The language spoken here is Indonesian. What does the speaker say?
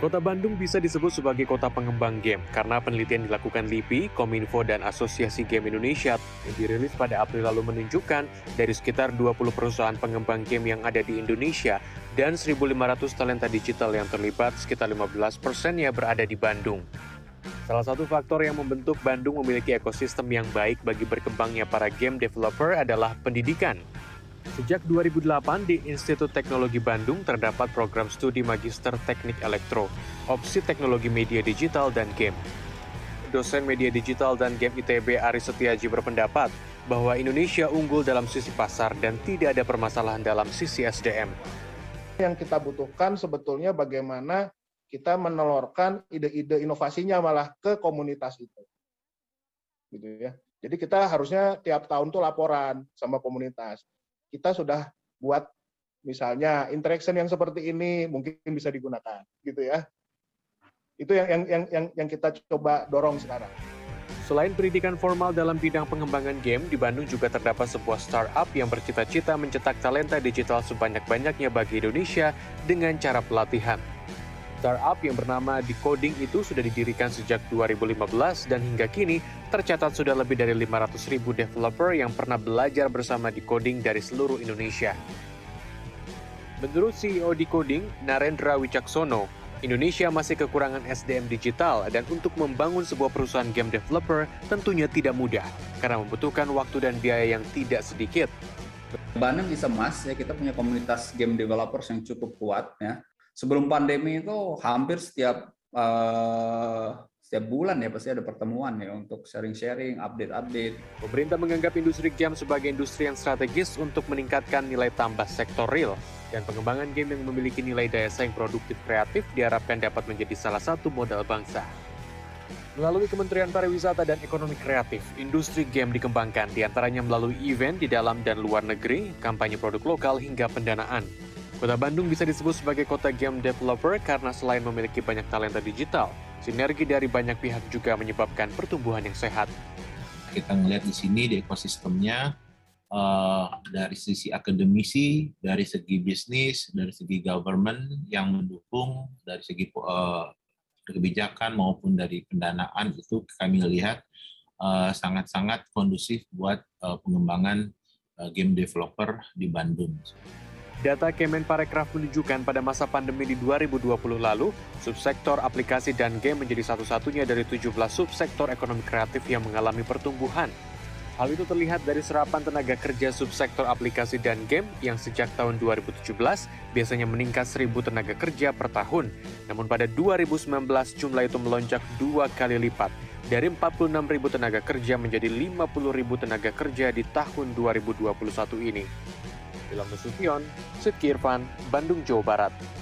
Kota Bandung bisa disebut sebagai kota pengembang game karena penelitian dilakukan LIPI, Kominfo, dan Asosiasi Game Indonesia yang dirilis pada April lalu menunjukkan dari sekitar 20 perusahaan pengembang game yang ada di Indonesia dan 1.500 talenta digital yang terlibat, sekitar 15 persennya berada di Bandung. Salah satu faktor yang membentuk Bandung memiliki ekosistem yang baik bagi berkembangnya para game developer adalah pendidikan. Sejak 2008 di Institut Teknologi Bandung terdapat program studi Magister Teknik Elektro, opsi teknologi media digital dan game. Dosen media digital dan game ITB Aris Setiaji berpendapat bahwa Indonesia unggul dalam sisi pasar dan tidak ada permasalahan dalam sisi SDM. Yang kita butuhkan sebetulnya bagaimana kita menelurkan ide-ide inovasinya malah ke komunitas itu. Gitu ya. Jadi kita harusnya tiap tahun tuh laporan sama komunitas kita sudah buat misalnya interaction yang seperti ini mungkin bisa digunakan gitu ya itu yang yang yang yang, yang kita coba dorong sekarang Selain pendidikan formal dalam bidang pengembangan game, di Bandung juga terdapat sebuah startup yang bercita-cita mencetak talenta digital sebanyak-banyaknya bagi Indonesia dengan cara pelatihan. Startup yang bernama Decoding itu sudah didirikan sejak 2015 dan hingga kini tercatat sudah lebih dari 500 ribu developer yang pernah belajar bersama Decoding dari seluruh Indonesia. Menurut CEO Decoding, Narendra Wicaksono, Indonesia masih kekurangan SDM digital dan untuk membangun sebuah perusahaan game developer tentunya tidak mudah karena membutuhkan waktu dan biaya yang tidak sedikit. Bandung bisa emas ya kita punya komunitas game developers yang cukup kuat ya sebelum pandemi itu hampir setiap uh, setiap bulan ya pasti ada pertemuan ya untuk sharing-sharing, update-update. Pemerintah menganggap industri game sebagai industri yang strategis untuk meningkatkan nilai tambah sektor real dan pengembangan game yang memiliki nilai daya saing produktif kreatif diharapkan dapat menjadi salah satu modal bangsa. Melalui Kementerian Pariwisata dan Ekonomi Kreatif, industri game dikembangkan di antaranya melalui event di dalam dan luar negeri, kampanye produk lokal hingga pendanaan. Kota Bandung bisa disebut sebagai kota game developer karena selain memiliki banyak talenta digital, sinergi dari banyak pihak juga menyebabkan pertumbuhan yang sehat. Kita melihat di sini di ekosistemnya uh, dari sisi akademisi, dari segi bisnis, dari segi government yang mendukung, dari segi uh, kebijakan maupun dari pendanaan itu kami lihat eh, sangat-sangat uh, kondusif buat uh, pengembangan uh, game developer di Bandung. Data Kemenparekraf menunjukkan pada masa pandemi di 2020 lalu, subsektor aplikasi dan game menjadi satu-satunya dari 17 subsektor ekonomi kreatif yang mengalami pertumbuhan. Hal itu terlihat dari serapan tenaga kerja subsektor aplikasi dan game yang sejak tahun 2017 biasanya meningkat 1.000 tenaga kerja per tahun. Namun pada 2019 jumlah itu melonjak dua kali lipat, dari 46.000 tenaga kerja menjadi 50.000 tenaga kerja di tahun 2021 ini. Ilham Nasution, Sidki Bandung, Jawa Barat.